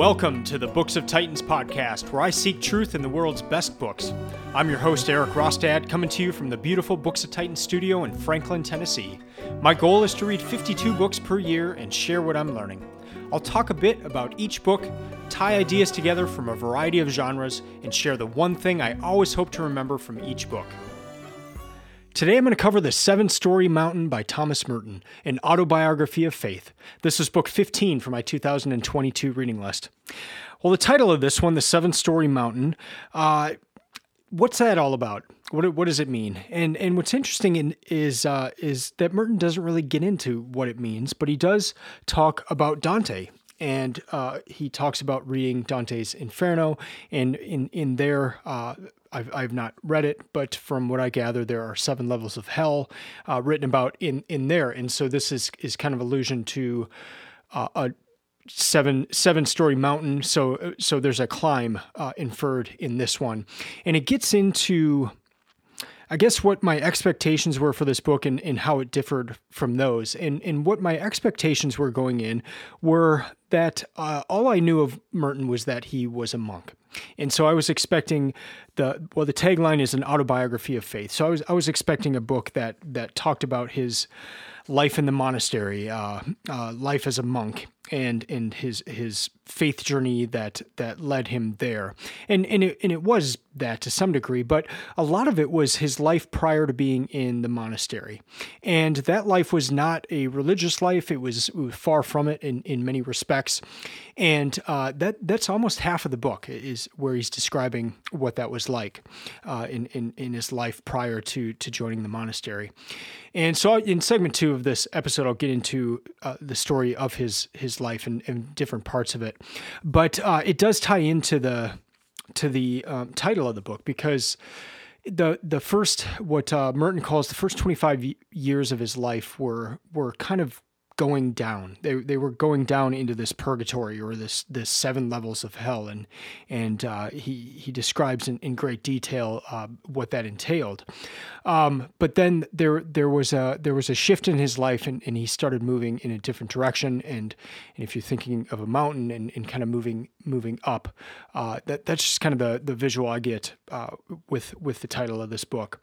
Welcome to the Books of Titans podcast, where I seek truth in the world's best books. I'm your host, Erik Rostad, coming to you from the beautiful Books of Titans studio in Franklin, Tennessee. My goal is to read 52 books per year and share what I'm learning. I'll talk a bit about each book, tie ideas together from a variety of genres, and share the one thing I always hope to remember from each book. Today I'm going to cover The Seven Storey Mountain by Thomas Merton, an autobiography of faith. This is book 15 for my 2022 reading list. Well, the title of this one, The Seven Storey Mountain, uh, what's that all about? What, what does it mean? And and what's interesting in, is uh, is that Merton doesn't really get into what it means, but he does talk about Dante and uh, he talks about reading Dante's Inferno, and in in there, uh, I've I've not read it, but from what I gather, there are seven levels of hell uh, written about in in there, and so this is is kind of allusion to uh, a seven seven story mountain. So so there's a climb uh, inferred in this one, and it gets into I guess what my expectations were for this book and, and how it differed from those. And, and what my expectations were going in were that uh, all I knew of Merton was that he was a monk. And so I was expecting the well the tagline is an autobiography of faith. So I was I was expecting a book that that talked about his life in the monastery, uh, uh, life as a monk, and and his his faith journey that that led him there. And and it, and it was that to some degree, but a lot of it was his life prior to being in the monastery. And that life was not a religious life. It was, it was far from it in, in many respects. And uh, that that's almost half of the book is where he's describing what that was like uh, in, in, in his life prior to, to joining the monastery. And so in segment two of this episode, I'll get into uh, the story of his his life and, and different parts of it. But uh, it does tie into the to the um, title of the book because the the first what uh, Merton calls the first 25 years of his life were were kind of going down. They they were going down into this purgatory or this this seven levels of hell, and and uh, he he describes in, in great detail uh, what that entailed. Um, but then there there was a there was a shift in his life, and, and he started moving in a different direction. And, and if you're thinking of a mountain and, and kind of moving moving up, uh, that that's just kind of the the visual I get uh, with with the title of this book.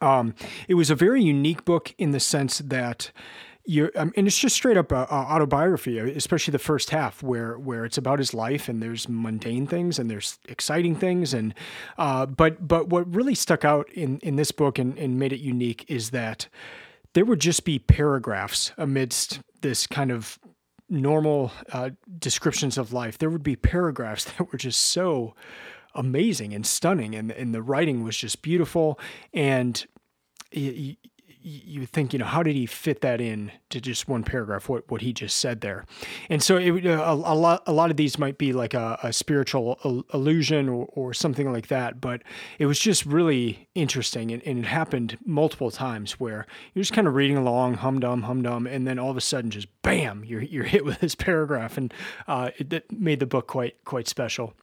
Um, it was a very unique book in the sense that you um, and it's just straight up uh, autobiography, especially the first half where where it's about his life and there's mundane things and there's exciting things and uh, but but what really stuck out in in this book and, and made it unique is that there would just be paragraphs amidst this kind of normal uh, descriptions of life. There would be paragraphs that were just so amazing and stunning and and the writing was just beautiful and you think, you know, how did he fit that in to just one paragraph? What what he just said there, and so it, a, a lot a lot of these might be like a, a spiritual illusion or, or something like that. But it was just really interesting, and, and it happened multiple times where you're just kind of reading along, hum dum, hum dum, and then all of a sudden, just bam, you're you're hit with this paragraph, and uh, it, it made the book quite quite special.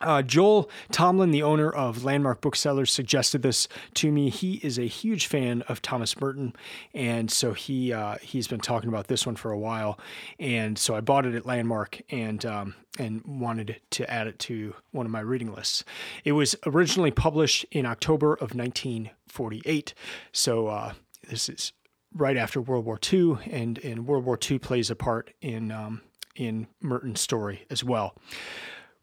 Uh, Joel Tomlin, the owner of Landmark Booksellers, suggested this to me. He is a huge fan of Thomas Merton, and so he uh, he's been talking about this one for a while. And so I bought it at Landmark and um, and wanted to add it to one of my reading lists. It was originally published in October of 1948, so uh, this is right after World War II, and and World War II plays a part in um, in Merton's story as well.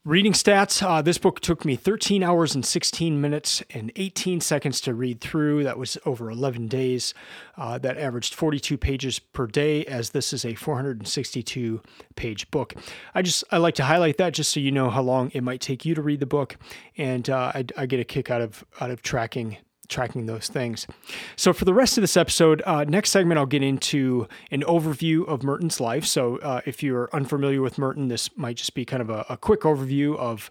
Reading stats uh, this book took me 13 hours and 16 minutes and 18 seconds to read through. That was over 11 days. Uh, that averaged 42 pages per day, as this is a 462 page book. I just I like to highlight that just so you know how long it might take you to read the book, and uh, I, I, get a kick out of out of tracking tracking those things. So, for the rest of this episode, uh, next segment, I'll get into an overview of Merton's life. So, uh, if you're unfamiliar with Merton, this might just be kind of a, a, quick overview of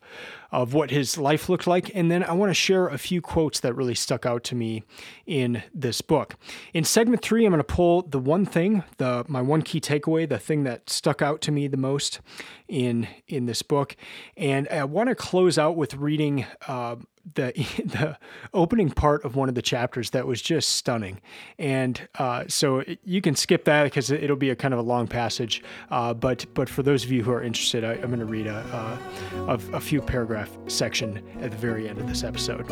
of what his life looked like. And then I want to share a few quotes that really stuck out to me in this book. In segment three, I'm going to pull the one thing, the my one key takeaway, the thing that stuck out to me the most in in this book, and I want to close out with reading. Uh, the the opening part of one of the chapters that was just stunning, and uh, so you can skip that because it'll be a kind of a long passage. Uh, but but for those of you who are interested, I, am going to read a, a, a few paragraph section at the very end of this episode.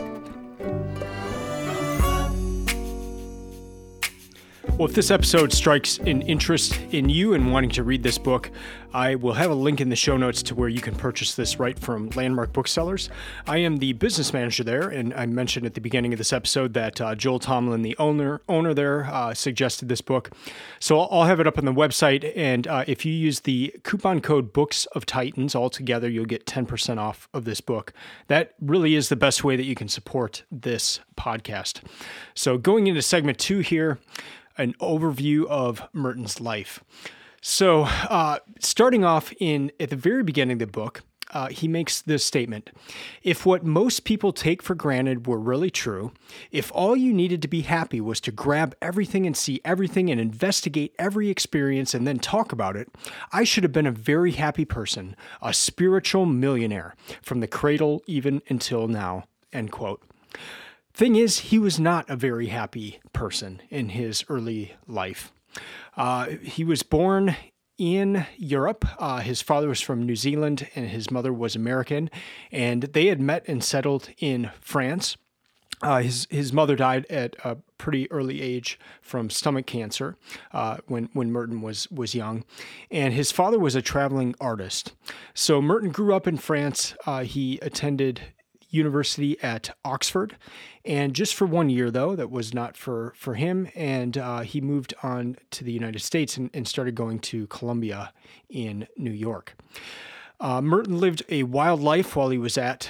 Well, if this episode strikes an interest in you and wanting to read this book, I will have a link in the show notes to where you can purchase this right from Landmark Booksellers. I am the business manager there, and I mentioned at the beginning of this episode that uh, Joel Tomlin, the owner owner there, uh, suggested this book. So I'll have it up on the website, and uh, if you use the coupon code Books of Titans altogether, you'll get 10% off of this book. That really is the best way that you can support this podcast. So going into segment two here an overview of Merton's life. So, uh, starting off in at the very beginning of the book, uh, he makes this statement If what most people take for granted were really true, if all you needed to be happy was to grab everything and see everything and investigate every experience and then talk about it, I should have been a very happy person, a spiritual millionaire, from the cradle even until now. End quote. Thing is, he was not a very happy person in his early life. Uh, he was born in Europe. Uh, his father was from New Zealand and his mother was American, and they had met and settled in France. Uh, his his mother died at a pretty early age from stomach cancer uh, when when Merton was was young, and his father was a traveling artist. So Merton grew up in France. Uh, he attended university at Oxford, and just for one year though, that was not for for him, and uh, he moved on to the United States and, and, started going to Columbia in New York. Uh, Merton lived a wild life while he was at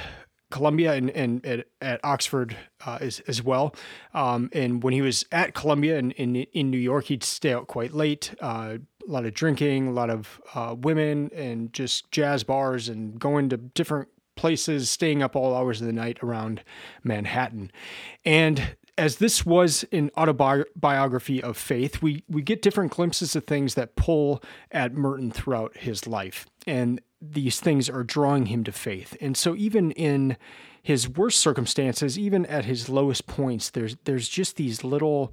Columbia and, and at, at Oxford uh, as, as well. Um, and when he was at Columbia and in, in New York, he'd stay out quite late. Uh, a lot of drinking, a lot of uh, women, and just jazz bars and going to different places, staying up all hours of the night around Manhattan. And as this was an autobiography of faith, we, we get different glimpses of things that pull at Merton throughout his life. And these things are drawing him to faith. And so, even in his worst circumstances, even at his lowest points, there's there's just these little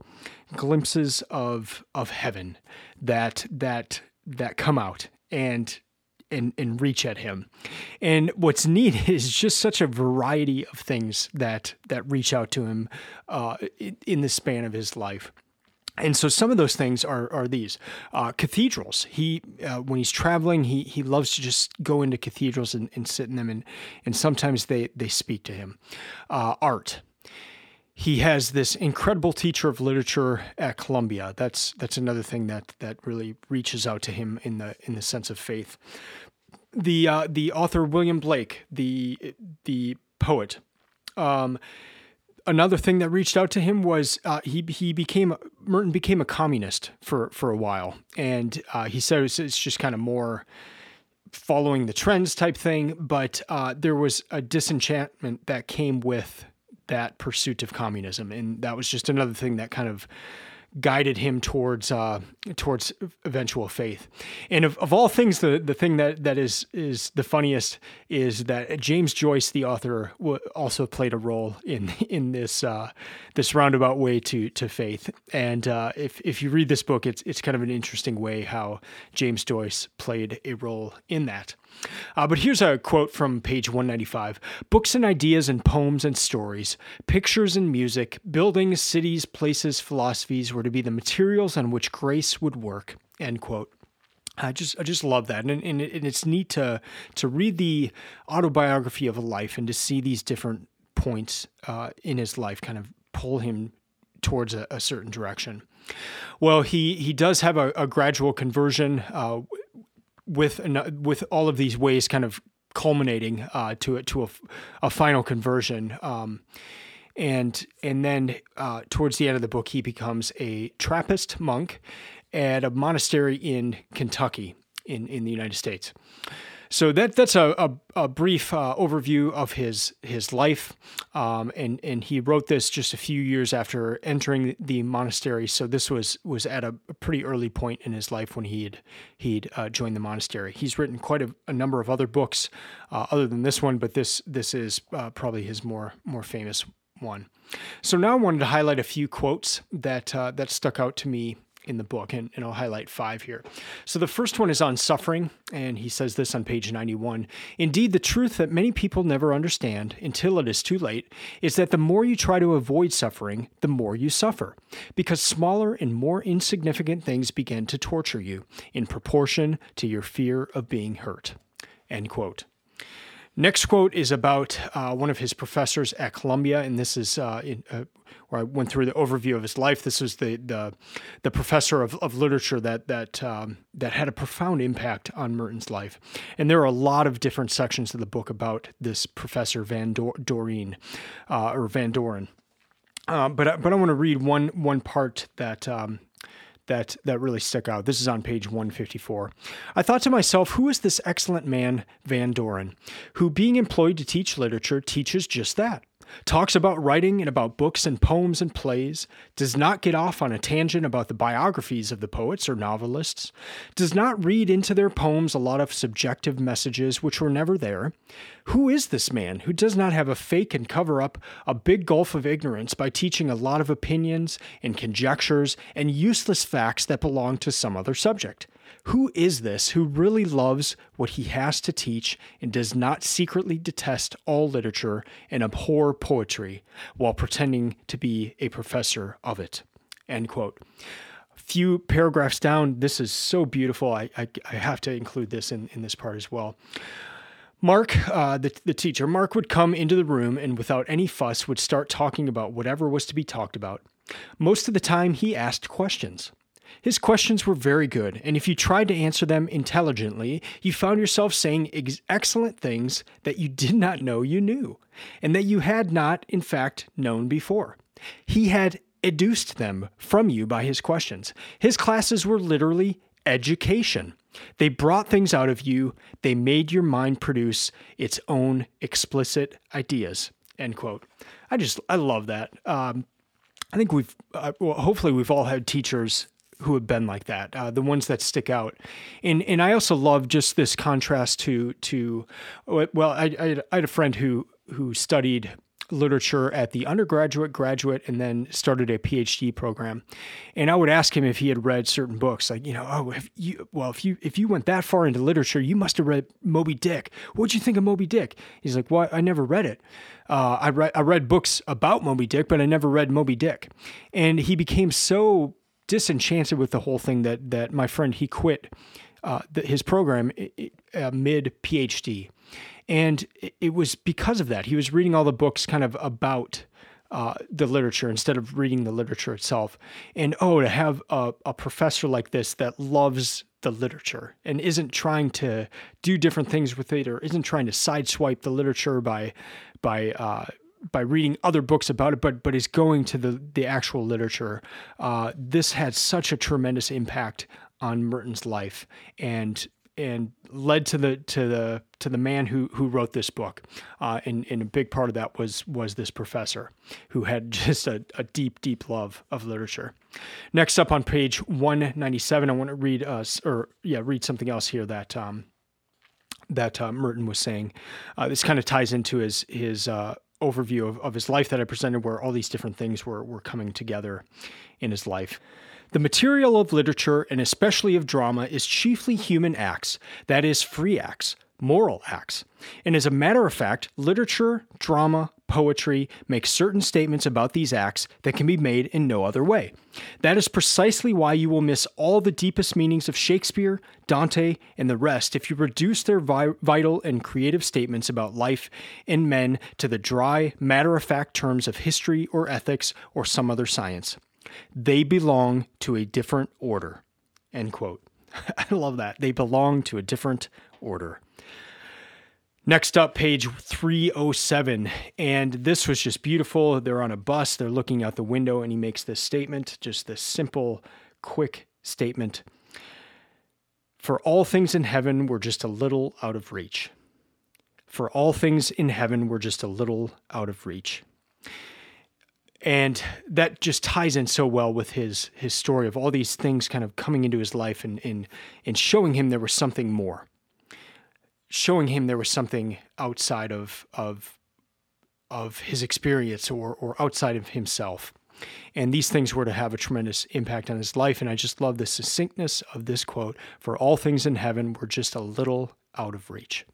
glimpses of of heaven that that that come out and and, and reach at him. And what's neat is just such a variety of things that that reach out to him uh, in the span of his life. And so some of those things are are these uh, cathedrals. He uh, when he's traveling, he he loves to just go into cathedrals and, and sit in them, and and sometimes they they speak to him. Uh, art he has this incredible teacher of literature at Columbia. That's that's another thing that that really reaches out to him in the in the sense of faith. The uh, the author William Blake, the the poet. Um, another thing that reached out to him was uh, he he became Merton became a communist for for a while, and uh, he said it's, it's just kind of more following the trends type thing. But uh, there was a disenchantment that came with that pursuit of communism, and that was just another thing that kind of guided him towards uh, towards eventual faith. And of, of all things, the, the thing that, that is is the funniest is that James Joyce, the author, also played a role in in this uh, this roundabout way to to faith. And uh, if if you read this book, it's it's kind of an interesting way how James Joyce played a role in that. Uh, but here's a quote from page 195 Books and ideas and poems and stories, pictures and music, buildings, cities, places, philosophies were to be the materials on which grace would work. End quote. I just I just love that, and, and, and it's neat to to read the autobiography of a life and to see these different points uh, in his life kind of pull him towards a, a, certain direction. Well, he he does have a, a gradual conversion. Uh, with with all of these ways kind of culminating uh, to it to a, a final conversion. Um, and and then uh, towards the end of the book, he becomes a Trappist monk at a monastery in Kentucky, in in the United States. So that that's a, a, a brief uh, overview of his his life, um, and and he wrote this just a few years after entering the monastery. So this was was at a, pretty early point in his life when he'd he'd uh, joined the monastery. He's written quite a, a number of other books, uh, other than this one, but this this is uh, probably his more more famous one. So now I wanted to highlight a few quotes that uh, that stuck out to me in the book, and, and I'll highlight five here. So the first one is on suffering, and he says this on page 91. Indeed, the truth that many people never understand until it is too late is that the more you try to avoid suffering, the more you suffer, because smaller and more insignificant things begin to torture you in proportion to your fear of being hurt. End quote. Next quote is about uh, one of his professors at Columbia, and this is uh, in, uh, where I went through the overview of his life. This was the the, the professor of, of literature that that um, that had a profound impact on Merton's life. And there are a lot of different sections of the book about this professor Van Dor- Doreen uh, or Van Doren. Uh, but but I want to read one one part that um, that that really stuck out. This is on page 154. I thought to myself, who is this excellent man, Van Doren, who being employed to teach literature teaches just that? Talks about writing and about books and poems and plays, does not get off on a tangent about the biographies of the poets or novelists, does not read into their poems a lot of subjective messages which were never there. Who is this man who does not have a fake and cover up a big gulf of ignorance by teaching a lot of opinions and conjectures and useless facts that belong to some other subject? Who is this who really loves what he has to teach and does not secretly detest all literature and abhor poetry while pretending to be a professor of it? End quote. Few paragraphs down, this is so beautiful. I, I, I have to include this in, in this part as well. Mark, uh, the, the teacher, Mark would come into the room and without any fuss would start talking about whatever was to be talked about. Most of the time, he asked questions. His questions were very good, and if you tried to answer them intelligently, you found yourself saying ex- excellent things that you did not know you knew, and that you had not, in fact, known before. He had educed them from you by his questions. His classes were literally education. They brought things out of you, they made your mind produce its own explicit ideas. End quote. I just, I love that. Um, I think we've, uh, well, hopefully, we've all had teachers who have been like that, uh, the ones that stick out. And and I also love just this contrast to to well, I, I, I had a friend who who studied literature at the undergraduate, graduate, and then started a PhD program. And I would ask him if he had read certain books, like you know, oh, if you well, if you if you went that far into literature, you must have read Moby Dick. What'd you think of Moby Dick? He's like, well, I never read it. Uh, I read I read books about Moby Dick, but I never read Moby Dick. And he became so disenchanted with the whole thing that that my friend he quit uh, the, his program uh, mid PhD, and it, was because of that he was reading all the books kind of about. Uh, the literature instead of reading the literature itself. And oh, to have a, a professor like this that loves the literature and isn't trying to do different things with it or isn't trying to sideswipe the literature by by uh, by reading other books about it, but but is going to the the actual literature. Uh, this had such a tremendous impact on Merton's life, and and led to the to the to the man who who wrote this book. Uh, and, and a big part of that was was this professor who had just a, a deep deep love of literature. Next up on page 197, I want to read us uh, or yeah read something else here that. Um, that uh, Merton was saying. Uh, this kind of ties into his his uh, overview of, of his life that I presented, where all these different things were, were coming together in his life. The material of literature, and especially of drama, is chiefly human acts, that is, free acts, moral acts. And as a matter of fact, literature, drama, poetry make certain statements about these acts that can be made in no other way. That is precisely why you will miss all the deepest meanings of Shakespeare, Dante, and the rest if you reduce their vi- vital and creative statements about life and men to the dry, matter of fact terms of history or ethics or some other science. They belong to a different order. End quote. I love that. They belong to a different order. Next up, page 307. And this was just beautiful. They're on a bus, they're looking out the window, and he makes this statement, just this simple, quick statement. For all things in heaven were just a little out of reach. For all things in heaven were just a little out of reach. And that just ties in so well with his his story of all these things kind of coming into his life and and, and showing him there was something more. Showing him there was something outside of of of his experience or or outside of himself. And these things were to have a tremendous impact on his life. And I just love the succinctness of this quote For all things in heaven were just a little out of reach.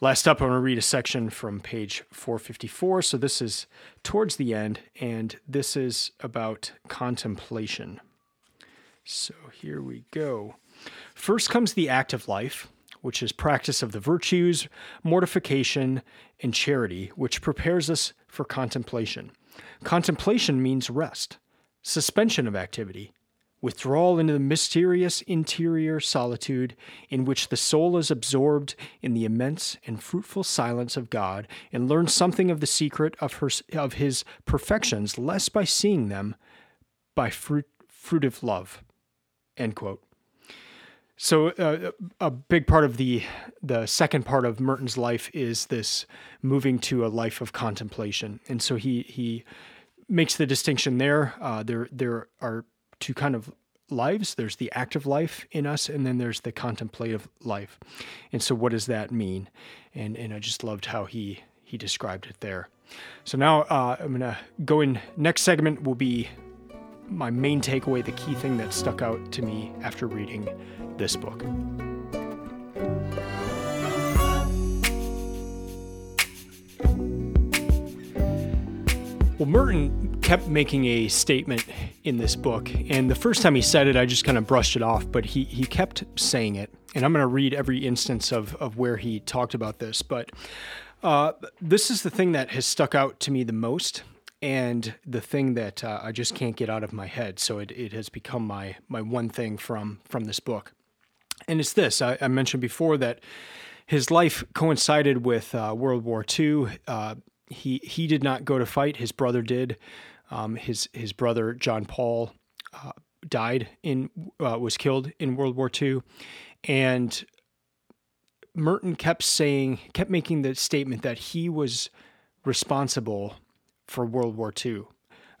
Last up, I'm going to read a section from page 454. So this is towards the end, and this is about contemplation. So here we go. First comes the active life, which is practice of the virtues, mortification, and charity, which prepares us for contemplation. Contemplation means rest, suspension of activity, withdrawal into the mysterious interior solitude in which the soul is absorbed in the immense and fruitful silence of God and learns something of the secret of, her, of his perfections less by seeing them by fruit, fruitive love. End quote. So uh, a big part of the the second part of Merton's life is this moving to a life of contemplation, and so he he makes the distinction there. Uh, there there are two kind of lives. There's the active life in us, and then there's the contemplative life. And so, what does that mean? And and I just loved how he he described it there. So now uh, I'm gonna go in. Next segment will be my main takeaway, the key thing that stuck out to me after reading this book. Well, Merton kept making a statement in this book, and the first time he said it, I just kind of brushed it off, but he, he kept saying it. And I'm going to read every instance of, of where he talked about this. But uh, this is the thing that has stuck out to me the most, and the thing that uh, I just can't get out of my head. So it, it has become my, my one thing from, from this book. And it's this I, I mentioned before that his life coincided with uh, World War II. Uh, he he did not go to fight. His brother did. Um, his his brother John Paul uh, died in uh, was killed in World War II, and Merton kept saying kept making the statement that he was responsible for World War II.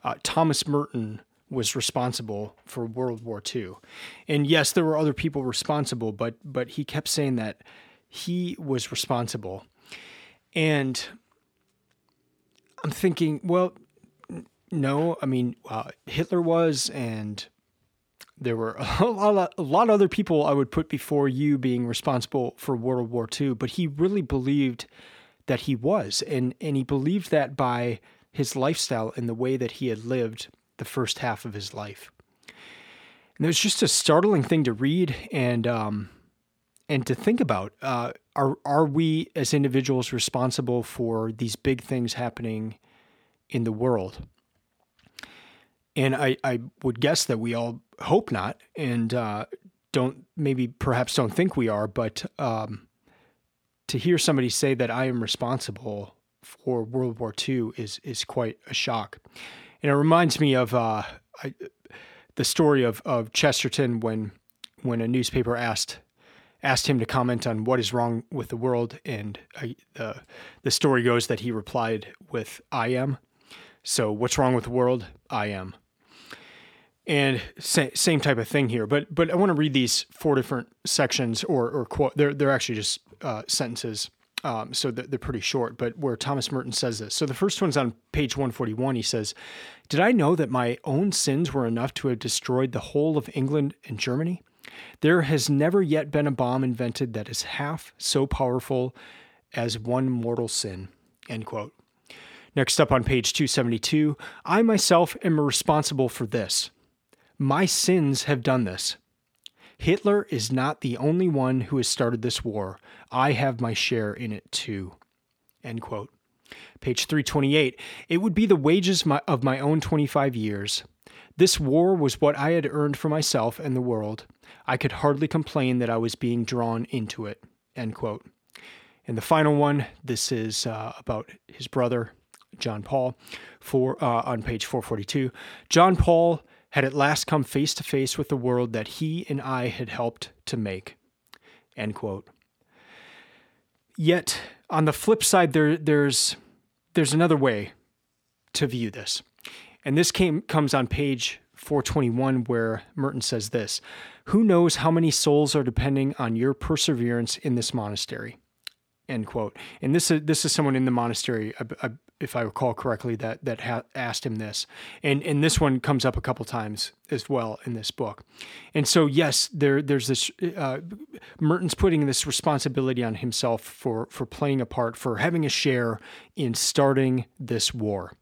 Uh, Thomas Merton was responsible for World War II, and yes, there were other people responsible, but but he kept saying that he was responsible, and I'm thinking, well, no, I mean, uh, Hitler was, and there were a lot, a lot of other people I would put before you being responsible for World War II, but he really believed that he was, and and he believed that by his lifestyle and the way that he had lived the first half of his life. And it was just a startling thing to read and um, and to think about. Uh, are are we as individuals responsible for these big things happening in the world? And I, I would guess that we all hope not, and uh, don't maybe perhaps don't think we are. But um, to hear somebody say that I am responsible for World War II is is quite a shock, and it reminds me of uh, I, the story of of Chesterton when when a newspaper asked asked him to comment on what is wrong with the world, and the the story goes that he replied with "I am." So, what's wrong with the world? I am. And sa- same type of thing here, but but I want to read these four different sections, or or quote. They're they're actually just uh, sentences, um, so they're, pretty short. But where Thomas Merton says this. So the first one's on page one forty one. He says, "Did I know that my own sins were enough to have destroyed the whole of England and Germany?" There has never yet been a bomb invented that is half so powerful as one mortal sin. End quote. Next up on page 272, I myself am responsible for this. My sins have done this. Hitler is not the only one who has started this war. I have my share in it too. End quote. Page 328, it would be the wages of my own 25 years. This war was what I had earned for myself and the world. I could hardly complain that I was being drawn into it. End quote. And the final one, this is uh, about his brother, John Paul, for uh, on page 442. John Paul had at last come face to face with the world that he and I had helped to make. End quote. Yet, on the flip side, there, there's, there's another way to view this. And this came, comes on page 421, where Merton says this Who knows how many souls are depending on your perseverance in this monastery? End quote. And this is, this is someone in the monastery, if I recall correctly, that that ha- asked him this, and and this one comes up a couple times as well in this book, and so yes, there there's this uh, Merton's putting this responsibility on himself for for playing a part, for having a share in starting this war.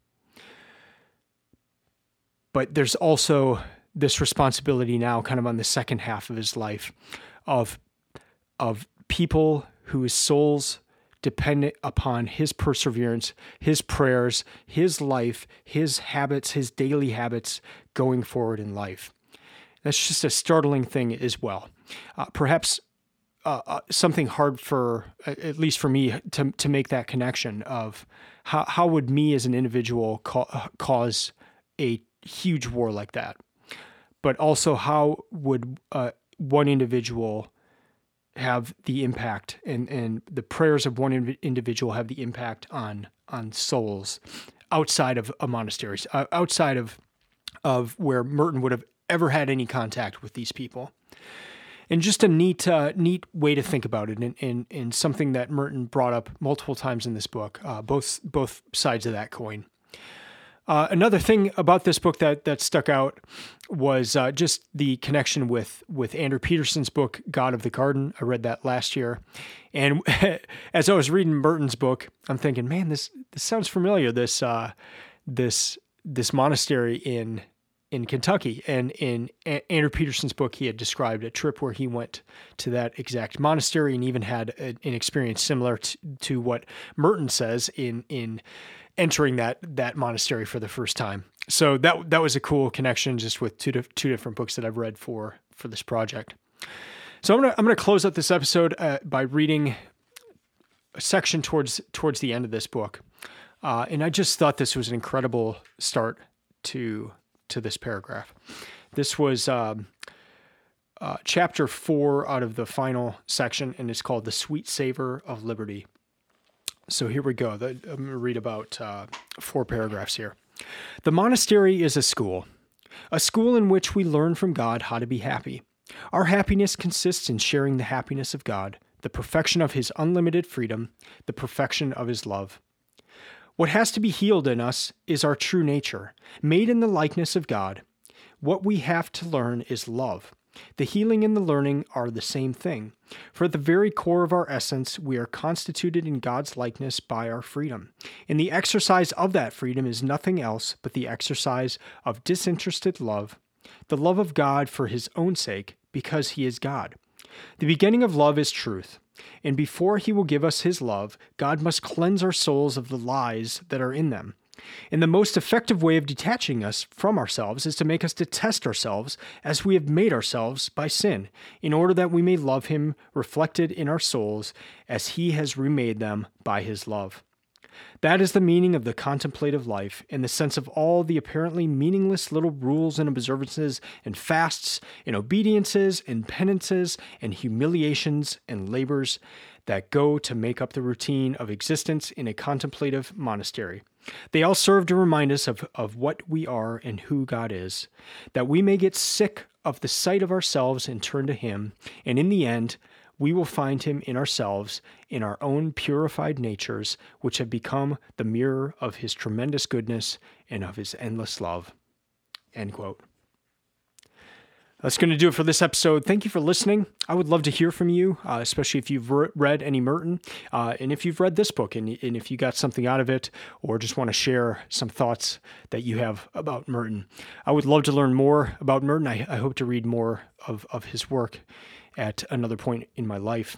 But there's also this responsibility now, kind of on the second half of his life, of of people whose souls dependent upon his perseverance, his prayers, his life, his habits, his daily habits going forward in life. That's just a startling thing as well. Uh, perhaps uh, uh, something hard for, at least for me, to, to make that connection of how, how would me as an individual ca- cause a huge war like that? But also, how would uh, one individual have the impact and, and the prayers of one individual have the impact on on souls outside of a monastery, uh, outside of of where Merton would have ever had any contact with these people. And just a neat uh, neat way to think about it, and, and, and something that Merton brought up multiple times in this book, uh, both both sides of that coin. Uh, another thing about this book that that stuck out was uh, just the connection with with Andrew Peterson's book God of the Garden. I read that last year, and as I was reading Merton's book, I'm thinking, man, this this sounds familiar. This uh, this this monastery in in Kentucky, and in a- Andrew Peterson's book, he had described a trip where he went to that exact monastery and even had a, an experience similar to, to what Merton says in in entering that that monastery for the first time. So that that was a cool connection just with two two different books that I've read for for this project. So I'm gonna I'm gonna close out this episode uh, by reading a section towards towards the end of this book, uh, and I just thought this was an incredible start to to this paragraph. This was. Um, uh, chapter four out of the final section, and it's called The Sweet Savor of Liberty. So here we go. The, I'm going to read about uh, four paragraphs here. The monastery is a school, a school in which we learn from God how to be happy. Our happiness consists in sharing the happiness of God, the perfection of His unlimited freedom, the perfection of His love. What has to be healed in us is our true nature, made in the likeness of God. What we have to learn is love. The healing and the learning are the same thing. For at the very core of our essence, we are constituted in God's likeness by our freedom. And the exercise of that freedom is nothing else but the exercise of disinterested love, the love of God for his own sake, because he is God. The beginning of love is truth. And before he will give us his love, God must cleanse our souls of the lies that are in them. And the most effective way of detaching us from ourselves is to make us detest ourselves as we have made ourselves by sin, in order that we may love Him reflected in our souls as He has remade them by His love. That is the meaning of the contemplative life, in the sense of all the apparently meaningless little rules and observances, and fasts, and obediences, and penances, and humiliations, and labors that go to make up the routine of existence in a contemplative monastery. They all serve to remind us of, of what we are and who God is, that we may get sick of the sight of ourselves and turn to Him, and in the end, we will find Him in ourselves, in our own purified natures, which have become the mirror of His tremendous goodness and of His endless love. End quote. That's going to do it for this episode. Thank you for listening. I would love to hear from you, uh, especially if you've re- read any Merton, uh, and if you've read this book, and, and if you got something out of it, or just want to share some thoughts that you have about Merton. I would love to learn more about Merton. I, I hope to read more of, of his work at another point in my life.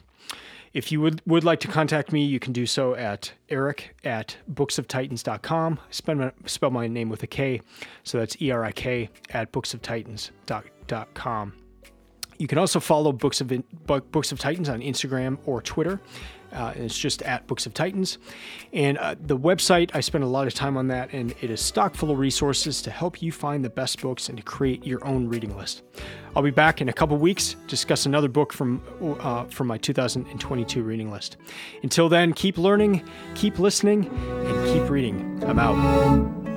If you would, would like to contact me, you can do so at erik at booksoftitans.com. Spell my, spell my name with a K. So that's E R I K at booksoftitans.com. You can also follow Books of Books of Titans on Instagram or Twitter. Uh, it's just at Books of Titans. And uh, the website, I spend a lot of time on that, and it is stock full of resources to help you find the best books and to create your own reading list. I'll be back in a couple weeks to discuss another book from uh, from my 2022 reading list. Until then, keep learning, keep listening, and keep reading. I'm out.